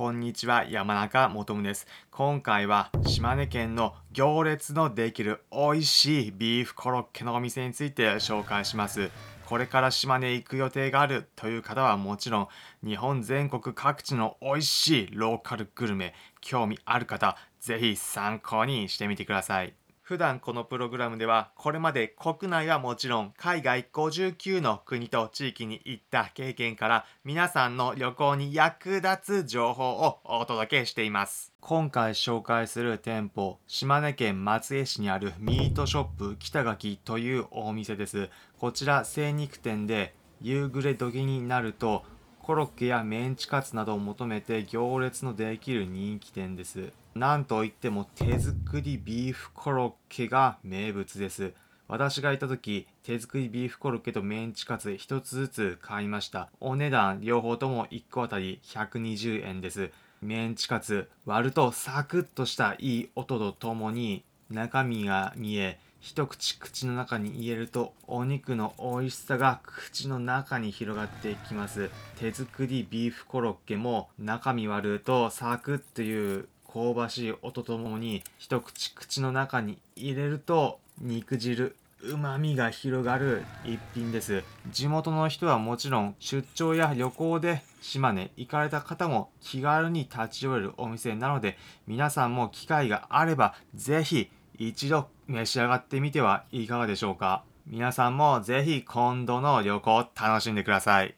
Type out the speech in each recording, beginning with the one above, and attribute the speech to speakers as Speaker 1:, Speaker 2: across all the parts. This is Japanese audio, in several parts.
Speaker 1: こんにちは、山中もとです。今回は島根県の行列のできる美味しいビーフコロッケのお店について紹介します。これから島根行く予定があるという方はもちろん、日本全国各地の美味しいローカルグルメ、興味ある方、是非参考にしてみてください。普段このプログラムではこれまで国内はもちろん海外59の国と地域に行った経験から皆さんの旅行に役立つ情報をお届けしています。今回紹介する店舗島根県松江市にあるミートショップ北垣というお店です。こちら精肉店で夕暮れ時になるとコロッケやメンチカツなどを求めて行列のできる人気店です。なんといっても手作りビーフコロッケが名物です。私がいた時、手作りビーフコロッケとメンチカツ1つずつ買いました。お値段両方とも1個あたり120円です。メンチカツ割るとサクッとしたいい音とともに中身が見え一口口の中に入れるとお肉の美味しさが口の中に広がっていきます。手作りビーフコロッケも中身割るとサクッという香ばしい音ともに一口口の中に入れると肉汁旨味が広がる一品です。地元の人はもちろん出張や旅行で島根行かれた方も気軽に立ち寄れるお店なので皆さんも機会があればぜひ一度召し上がってみてはいかがでしょうか皆さんもぜひ今度の旅行を楽しんでください。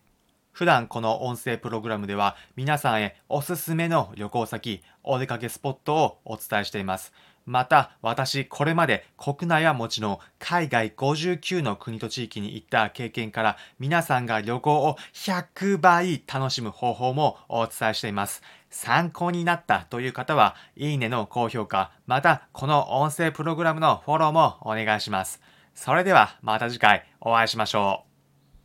Speaker 1: 普段この音声プログラムでは皆さんへおすすめの旅行先、お出かけスポットをお伝えしています。また、私、これまで国内はもちろん、海外59の国と地域に行った経験から、皆さんが旅行を100倍楽しむ方法もお伝えしています。参考になったという方は、いいねの高評価、また、この音声プログラムのフォローもお願いします。それでは、また次回お会いしましょう。